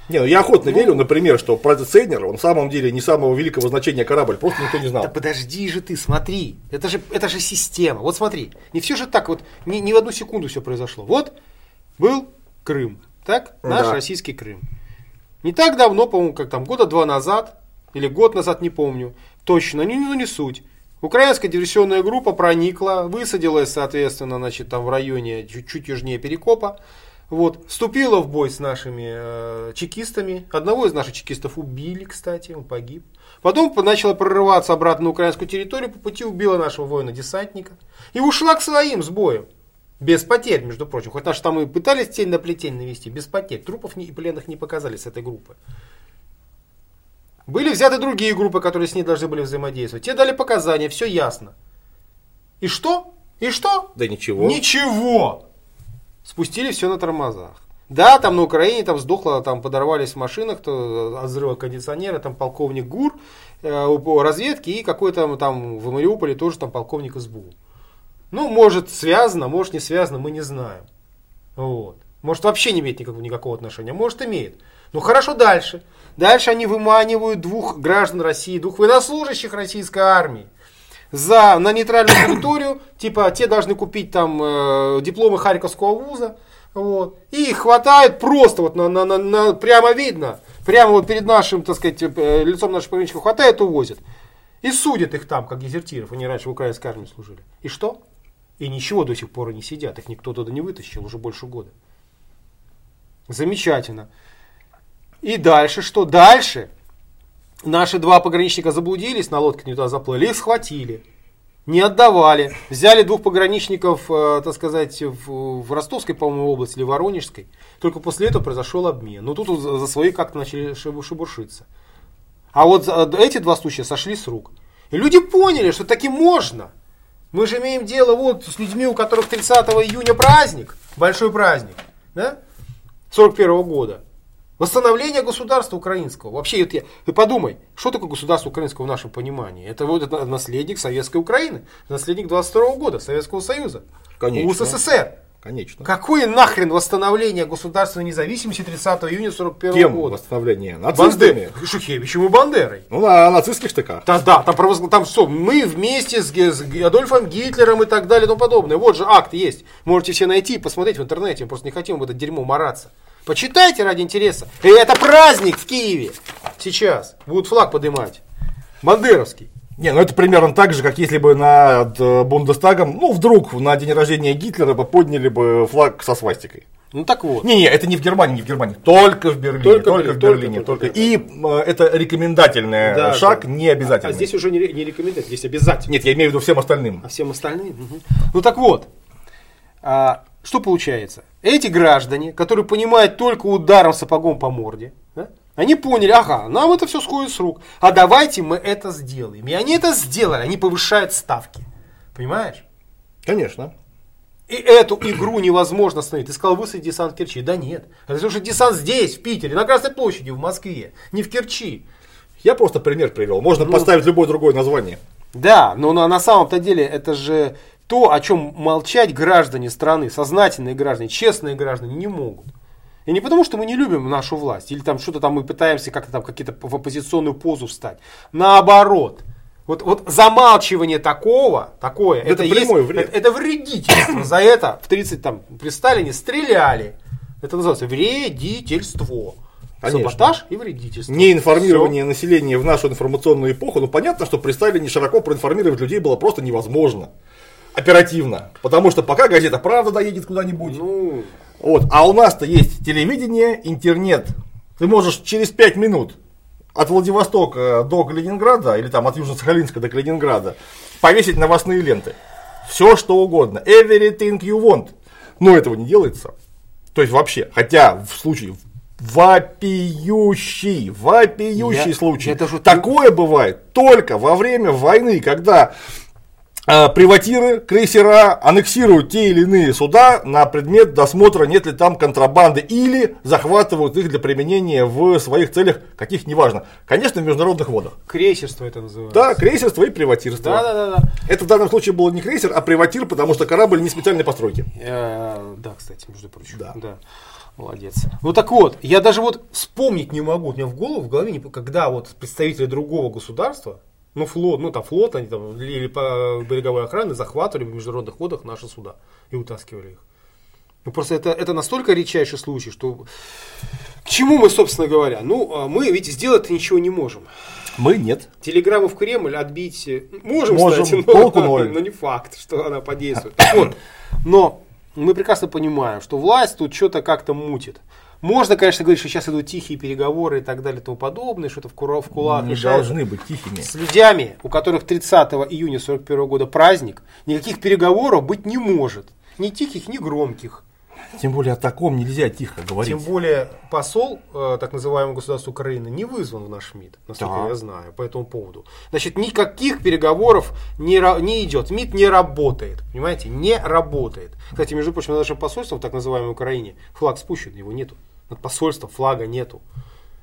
Не, ну я охотно ну, верю, например, что Цейнер, он в самом деле не самого великого значения корабль, просто никто не знал. Да подожди же ты, смотри, это же, это же система. Вот смотри, не все же так вот, ни, ни в одну секунду все произошло. Вот был Крым, так? Наш да. российский Крым. Не так давно, по-моему, как там года два назад, или год назад, не помню, точно, ну, ну не суть. Украинская диверсионная группа проникла, высадилась, соответственно, значит, там в районе чуть-чуть южнее Перекопа. Вот, вступила в бой с нашими э, чекистами. Одного из наших чекистов убили, кстати, он погиб. Потом начала прорываться обратно на украинскую территорию, по пути убила нашего воина-десантника. И ушла к своим с боем. Без потерь, между прочим. Хоть наши там и пытались тень на плетень навести, без потерь. Трупов и пленных не показали с этой группы. Были взяты другие группы, которые с ней должны были взаимодействовать. Те дали показания, все ясно. И что? И что? Да ничего. Ничего! Спустили все на тормозах. Да, там на Украине там сдохло, там подорвались в машинах, то от взрыва кондиционера, там полковник ГУР э, по разведке и какой-то там в Мариуполе тоже там полковник СБУ. Ну, может, связано, может, не связано, мы не знаем. Вот. Может, вообще не имеет никакого, никакого отношения, может, имеет. Ну, хорошо, дальше. Дальше они выманивают двух граждан России, двух военнослужащих российской армии за, на нейтральную территорию, типа, те должны купить там э, дипломы Харьковского вуза, вот, и их хватает просто, вот, на, на, на, на, прямо видно, прямо вот перед нашим, так сказать, э, лицом наших пограничников хватает увозят. И судят их там, как дезертиров, они раньше в украинской армии служили. И что? И ничего до сих пор они сидят, их никто туда не вытащил уже больше года. Замечательно. И дальше что? Дальше наши два пограничника заблудились, на лодке не туда заплыли, их схватили. Не отдавали. Взяли двух пограничников, э, так сказать, в, в Ростовской, по-моему, области или Воронежской. Только после этого произошел обмен. Но тут за свои как-то начали шебуршиться. А вот эти два случая сошли с рук. И люди поняли, что таки можно. Мы же имеем дело вот с людьми, у которых 30 июня праздник, большой праздник, да, 41 года. Восстановление государства украинского. Вообще, вот я, ты подумай, что такое государство украинского в нашем понимании? Это вот это наследник Советской Украины, наследник 22 года Советского Союза, Конечно. УССР. Конечно. Какое нахрен восстановление государственной независимости 30 июня 41 Кем года? восстановление? Нацистами? Шухевичем и Бандерой. Ну, на нацистских штыках. Да, да, там, провозгл... там что, мы вместе с, с Адольфом Гитлером и так далее и тому подобное. Вот же акт есть. Можете все найти и посмотреть в интернете. Мы просто не хотим в это дерьмо мараться. Почитайте ради интереса. И это праздник в Киеве. Сейчас. Будут флаг поднимать. Бандеровский. Не, ну это примерно так же, как если бы над э, Бундестагом, ну вдруг на день рождения Гитлера подняли бы флаг со свастикой. Ну так вот. Не, не, это не в Германии, не в Германии, только в Берлине, только, только в Берлине, только. только, И э, это рекомендательный да, шаг, да. не обязательный. А, а здесь уже не, не рекомендательный, здесь обязательно. Нет, я имею в виду всем остальным. А всем остальным? Угу. Ну так вот, а, что получается? Эти граждане, которые понимают только ударом сапогом по морде, они поняли, ага, нам это все сходит с рук, а давайте мы это сделаем. И они это сделали, они повышают ставки. Понимаешь? Конечно. И эту игру невозможно остановить. Ты сказал, высадить десант в Керчи. Да нет. Это потому что десант здесь, в Питере, на Красной площади, в Москве, не в Керчи. Я просто пример привел. Можно ну, поставить любое другое название. Да, но на, на самом-то деле это же то, о чем молчать граждане страны, сознательные граждане, честные граждане не могут. И не потому, что мы не любим нашу власть, или там что-то там мы пытаемся как-то там какие-то в оппозиционную позу встать. Наоборот. Вот, вот замалчивание такого, такое, Это это, есть, вред. это, это вредительство. За это в 30 там при Сталине стреляли. Это называется вредительство. Конечно. Саботаж и вредительство. Неинформирование населения в нашу информационную эпоху, ну понятно, что при Сталине широко проинформировать людей было просто невозможно. Оперативно. Потому что пока газета «Правда» доедет куда-нибудь. Ну, Вот. А у нас-то есть телевидение, интернет. Ты можешь через 5 минут от Владивостока до Калининграда, или там от Южно-Сахалинска до Калининграда, повесить новостные ленты. Все что угодно. Everything you want. Но этого не делается. То есть вообще. Хотя в случае вопиющий, вопиющий Я- случай. это же ты- Такое бывает только во время войны, когда приватиры, крейсера аннексируют те или иные суда на предмет досмотра, нет ли там контрабанды, или захватывают их для применения в своих целях, каких неважно. Конечно, в международных водах. крейсерство это называется. Да, крейсерство и приватирство. Да, да, да, да. Это в данном случае было не крейсер, а приватир, потому что корабль не специальной постройки. Э, Да, кстати, между прочим. Да. Молодец. Ну так вот, я даже вот вспомнить не могу. У меня в голову, в голове, не, когда вот представители другого государства, ну флот, ну там флот, они там или по береговой охраны захватывали в международных водах наши суда и утаскивали их. Ну просто это, это настолько редчайший случай, что к чему мы, собственно говоря? Ну, а мы ведь сделать ничего не можем. Мы нет. Телеграмму в Кремль отбить э, можем, Можем, кстати, толку но, ноль. но не факт, что она подействует. Вот, но мы прекрасно понимаем, что власть тут что-то как-то мутит. Можно, конечно, говорить, что сейчас идут тихие переговоры и так далее и тому подобное, что-то в, кура- в кулах Не должны быть тихими. С людьми, у которых 30 июня 41 года праздник, никаких переговоров быть не может. Ни тихих, ни громких. Тем более о таком нельзя тихо говорить. Тем более посол, э, так называемого государства Украины, не вызван в наш МИД, насколько Да. я знаю, по этому поводу. Значит, никаких переговоров не, не идет. МИД не работает. Понимаете? Не работает. Кстати, между прочим, над нашим посольством в так называемой Украине флаг спущен, его нету. Над посольством флага нету.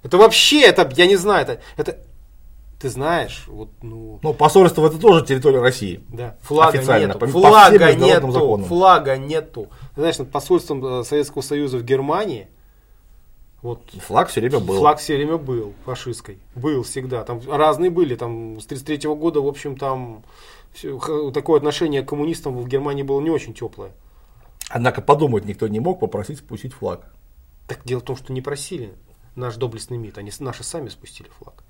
Это вообще, это, я не знаю, это, это ты знаешь, вот, ну, Но посольство это тоже территория России. да, флага Официально, нету, по- по флага международным нету, законам. флага нету. Ты знаешь, над посольством э, Советского Союза в Германии, вот Флаг все время был. Флаг все время был фашистской. Был всегда. Там разные были. Там с 33 года, в общем, там х- такое отношение к коммунистам в Германии было не очень теплое. Однако подумать никто не мог попросить спустить флаг. Так дело в том, что не просили наш доблестный МИД. Они наши сами спустили флаг.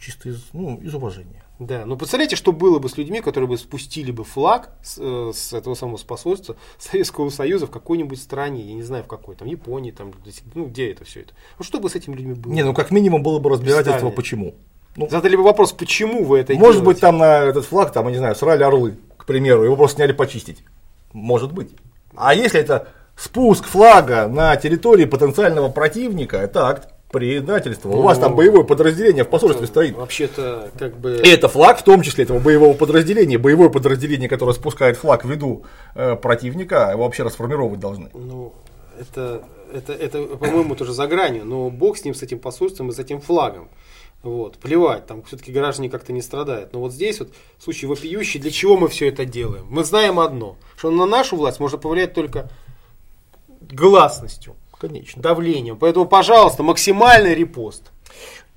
Чисто из, ну, из уважения. Да, ну представляете, что было бы с людьми, которые бы спустили бы флаг с, э, с этого самого посольства Советского Союза в какой-нибудь стране, я не знаю в какой, там Японии, там, ну где это все это. Ну что бы с этими людьми было? Не, ну как минимум было бы разбирательство, почему. Ну, Задали бы вопрос, почему вы это может делаете? быть, там на этот флаг, там, я не знаю, срали орлы, к примеру, его просто сняли почистить. Может быть. А если это спуск флага на территории потенциального противника, это акт предательства. У вас там Ну, боевое подразделение в посольстве стоит. Вообще-то, как бы... И это флаг, в том числе этого боевого подразделения. Боевое подразделение, которое спускает флаг в виду э, противника, его вообще расформировать должны. Ну, это, это, это, по-моему, тоже за гранью, но бог с ним, с этим посольством и с этим флагом. Вот, плевать, там все-таки граждане как-то не страдают. Но вот здесь вот случай вопиющий, для чего мы все это делаем? Мы знаем одно, что на нашу власть можно повлиять только гласностью, Конечно. давлением. Поэтому, пожалуйста, максимальный репост.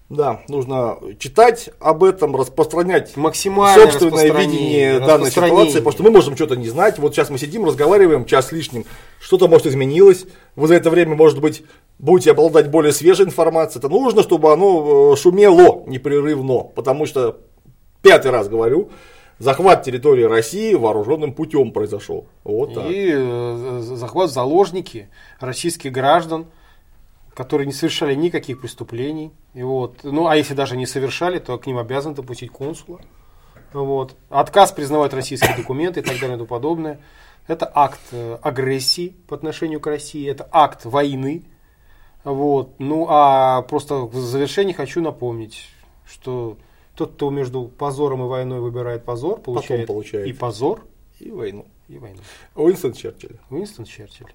Да, нужно читать об этом, распространять Максимальное собственное видение данной ситуации, потому что мы можем что-то не знать. Вот сейчас мы сидим, разговариваем час лишним, что-то может изменилось. Вы за это время, может быть, будете обладать более свежей информацией. Это нужно, чтобы оно э, шумело непрерывно, потому что, пятый раз говорю, захват территории России вооруженным путем произошел. Вот так. И э, захват заложники российских граждан, которые не совершали никаких преступлений. И вот, ну, а если даже не совершали, то к ним обязан допустить консула. Вот. Отказ признавать российские документы и так далее и тому подобное. Это акт э, агрессии по отношению к России, это акт войны. Вот. Ну, а просто в завершении хочу напомнить, что тот, кто между позором и войной выбирает позор, получает, получает. и позор, И войну. и войну. Уинстон Черчилль. Уинстон Черчилль.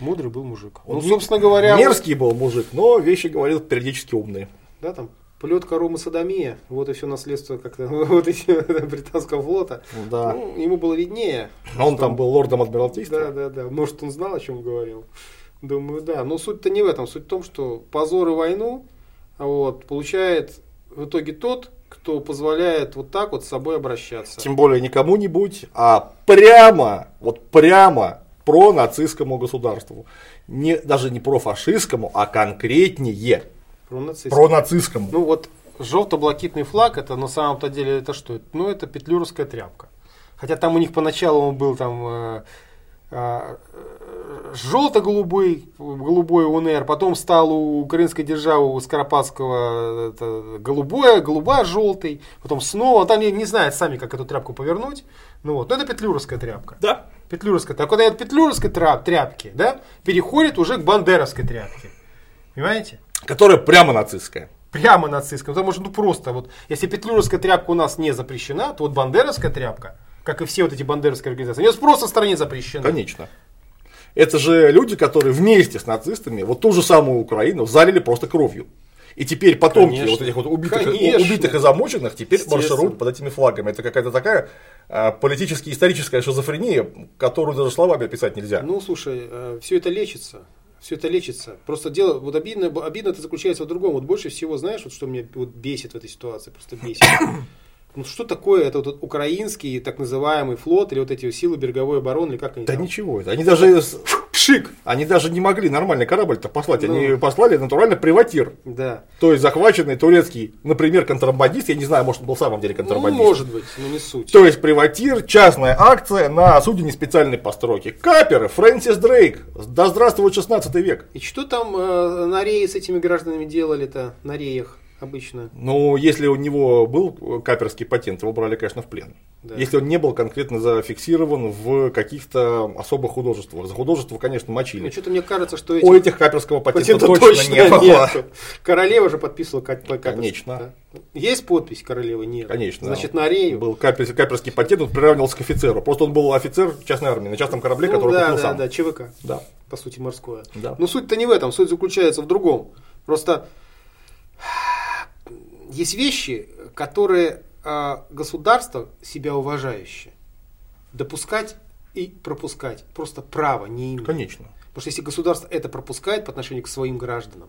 Мудрый был мужик. Он ну, собственно говоря, Мерзкий был мужик, но вещи говорил периодически умные. да, там Полет Рома Садомия, вот и все наследство как-то вот еще британского флота. Да. Ну, ему было виднее. А он там был лордом адмиралтейства. Да, да, да. Может, он знал, о чем говорил. Думаю, да. Но суть-то не в этом. Суть в том, что позор и войну вот, получает в итоге тот, кто позволяет вот так вот с собой обращаться. Тем более не кому-нибудь, а прямо, вот прямо про нацистскому государству. Не, даже не про фашистскому, а конкретнее Про нацистов. про нацистскому. Ну вот желто-блакитный флаг, это на самом-то деле это что? Ну это петлюровская тряпка. Хотя там у них поначалу он был там э, э, желто-голубой, голубой УНР, потом стал у украинской державы, у Скоропадского это, голубое, голубая желтый, потом снова, там не, не знают сами, как эту тряпку повернуть. Ну вот, но это петлюровская тряпка. Да. Петлюровская тряпка. Когда от петлюровской тряп, тряпки, да, переходит уже к бандеровской тряпке. Понимаете? Которая прямо нацистская. Прямо нацистская. Потому что, ну просто, вот, если петлюровская тряпка у нас не запрещена, то вот бандеровская тряпка, как и все вот эти бандеровские организации, у нас просто в стране запрещена. Конечно. Это же люди, которые вместе с нацистами вот ту же самую Украину залили просто кровью. И теперь потомки Конечно. вот этих вот убитых, Конечно. убитых и замученных теперь маршируют под этими флагами. Это какая-то такая а, политически историческая шизофрения, которую даже словами описать нельзя. Ну, слушай, все это лечится. Все это лечится. Просто дело, вот обидно, обидно это заключается в другом. Вот больше всего, знаешь, вот что меня вот бесит в этой ситуации, просто бесит. Ну что такое это вот украинский так называемый флот или вот эти силы береговой обороны или как они Да там? ничего, это они даже Пшик! они даже не могли нормальный корабль-то послать, Ну. они послали натурально приватир. Да. То есть захваченный турецкий, например, контрабандист, я не знаю, может он был в самом деле Ну, контрабандист. может быть, но не суть. То есть приватир, частная акция на судне специальной постройки. Каперы, Фрэнсис Дрейк. Да здравствует 16 век. И что там э, на рее с этими гражданами делали-то, на реях обычно? Ну, если у него был каперский патент, его брали, конечно, в плен. Да. Если он не был конкретно зафиксирован в каких-то особых художествах. За художество, конечно, Ну, мочили. что-то мне кажется, что эти... У этих каперского патента, Патента точно, не было. нету. Королева же подписывала каперсу, Конечно. да? Есть подпись королевы? Нет. Конечно. Значит, на рею. Был капер- каперский патент, он приравнивался к офицеру. Просто он был офицер частной армии, на частном корабле, Ну, который да, купил да, сам. да, ЧВК. Да. По сути, морское. Да. Но суть-то не в этом, суть заключается в другом. Просто есть вещи, которые а, государство себя уважающее допускать и пропускать просто право не имеет. Конечно. Потому что если государство это пропускает по отношению к своим гражданам,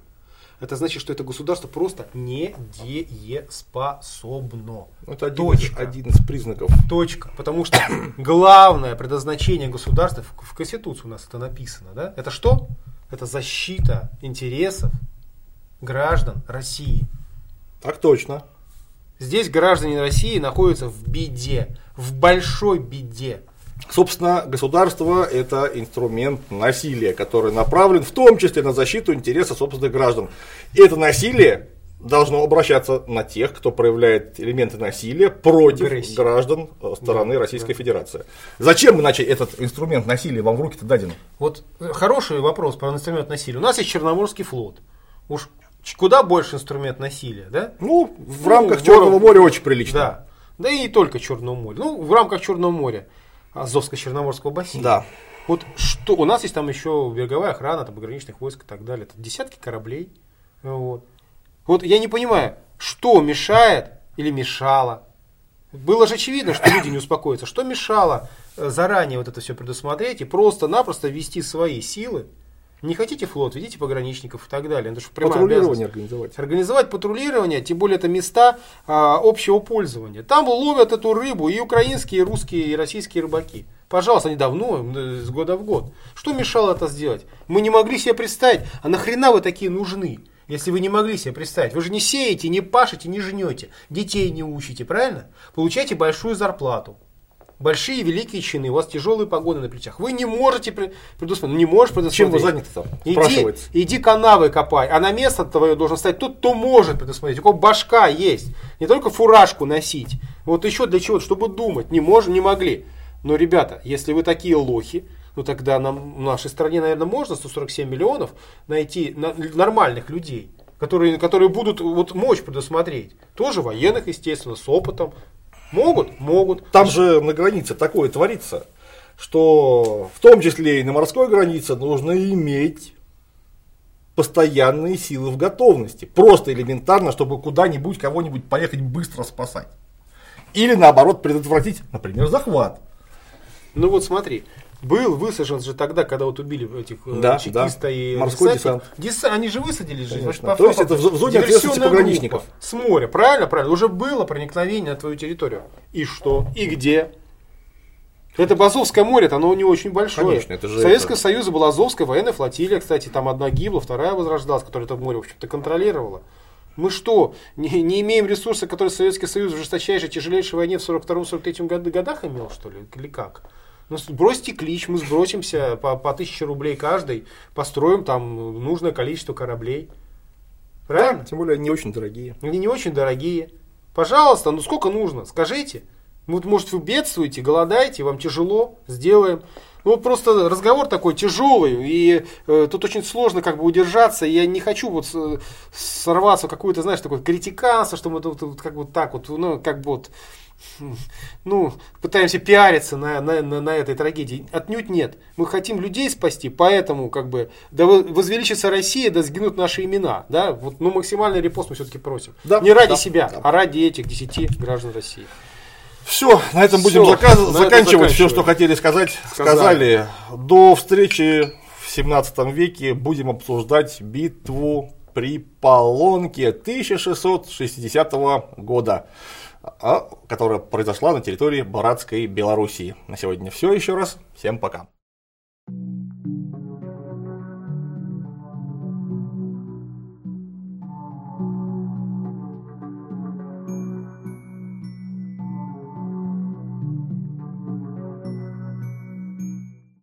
это значит, что это государство просто не дееспособно. Это один, Точка. один из признаков. Точка. Потому что главное предназначение государства, в, в Конституции у нас это написано, да? Это что? Это защита интересов граждан России. Так точно. Здесь граждане России находятся в беде, в большой беде. Собственно, государство – это инструмент насилия, который направлен в том числе на защиту интересов собственных граждан. И это насилие должно обращаться на тех, кто проявляет элементы насилия против Агрессии. граждан э, стороны Да, Российской да. Федерации. Зачем иначе этот инструмент насилия вам в руки-то даден? Вот э, хороший вопрос про инструмент насилия. У нас есть Черноморский флот. Уж куда больше инструмент насилия, да? Ну, в Ну, рамках в- Черного моря очень прилично. Да. Да и не только Черного моря. Ну, в рамках Черного моря. Азовско-Черноморского бассейна. Да. Вот что, у нас есть там еще береговая охрана, там пограничных войск и так далее. Это десятки кораблей. Вот. вот я не понимаю, что мешает или мешало. Было же очевидно, что люди не успокоятся. Что мешало э, заранее вот это все предусмотреть и просто-напросто ввести свои силы? Не хотите флот, ведите пограничников и так далее. Это же Патрулирование организовать. Организовать патрулирование, тем более это места а, общего пользования. Там ловят эту рыбу и украинские, и русские, и российские рыбаки. Пожалуйста, они давно, с года в год. Что мешало это сделать? Мы не могли себе представить, а нахрена вы такие нужны? Если вы не могли себе представить, вы же не сеете, не пашете, не жнете, детей не учите, правильно? Получаете большую зарплату, большие великие чины, у вас тяжелые погоны на плечах. Вы не можете пре- предусмотреть, ну, не можешь Чем вы предусмотреть. заняты там? Иди, иди канавы копай, а на место твое должен стать тот, кто может предусмотреть. У кого башка есть. Не только фуражку носить. Вот еще для чего? Чтобы думать. Не можем, не могли. Но, ребята, если вы такие лохи, ну тогда нам, в нашей стране, наверное, можно 147 миллионов найти на- нормальных людей, которые, которые будут вот мочь предусмотреть. Тоже военных, естественно, с опытом. Могут? Могут. Там же на границе такое творится, что в том числе и на морской границе нужно иметь постоянные силы в готовности. Просто элементарно, чтобы куда-нибудь кого-нибудь поехать быстро спасать. Или наоборот предотвратить, например, захват. Ну вот смотри, был высажен же тогда, когда вот убили этих э, Да, чекиста да. и Морской десант. Деса- Они же высадились же. Конечно. по То есть это в зо- в зоне ответственности пограничников. группа С моря, правильно, правильно. Уже было проникновение на твою территорию. И что? И где? Это Азовское море, оно не очень большое. Конечно, это же Советского это- Союза была Азовская военная флотилия, кстати, там одна гибла, вторая возрождалась, которая это море, в общем-то, контролировала. Мы что, не, не имеем ресурса, который Советский Союз в жесточайшей, тяжелейшей войне в 42-43 год- годах имел, что ли? Или как? Ну, бросьте клич, мы сбросимся по, по 1000 рублей каждый, построим там нужное количество кораблей. Правильно? Тем более не очень дорогие. Они не очень дорогие. Пожалуйста, ну сколько нужно? Скажите. Вот, может, вы бедствуете, голодаете, вам тяжело, сделаем. Ну, вот просто разговор такой тяжелый, и э, тут очень сложно как бы удержаться. и Я не хочу вот с- сорваться в какую-то, знаешь, такое критиканство, что мы тут, тут как бы так вот, ну, как бы вот, ну, пытаемся пиариться на, на, на, на этой трагедии. Отнюдь нет. Мы хотим людей спасти, поэтому как бы, да во- возвеличится Россия, да сгинут наши имена. Да? Вот, ну, максимальный репост мы все-таки просим. Да, не ради да, себя, да. а ради этих 10 граждан России. Все, на этом будем Всё, заказ- на заканчивать. Все, что хотели сказать, Сказали. сказали. До встречи в 17 веке. Будем обсуждать битву при Полонке 1660 года, которая произошла на территории Братской Белоруссии. На сегодня все еще раз. Всем пока.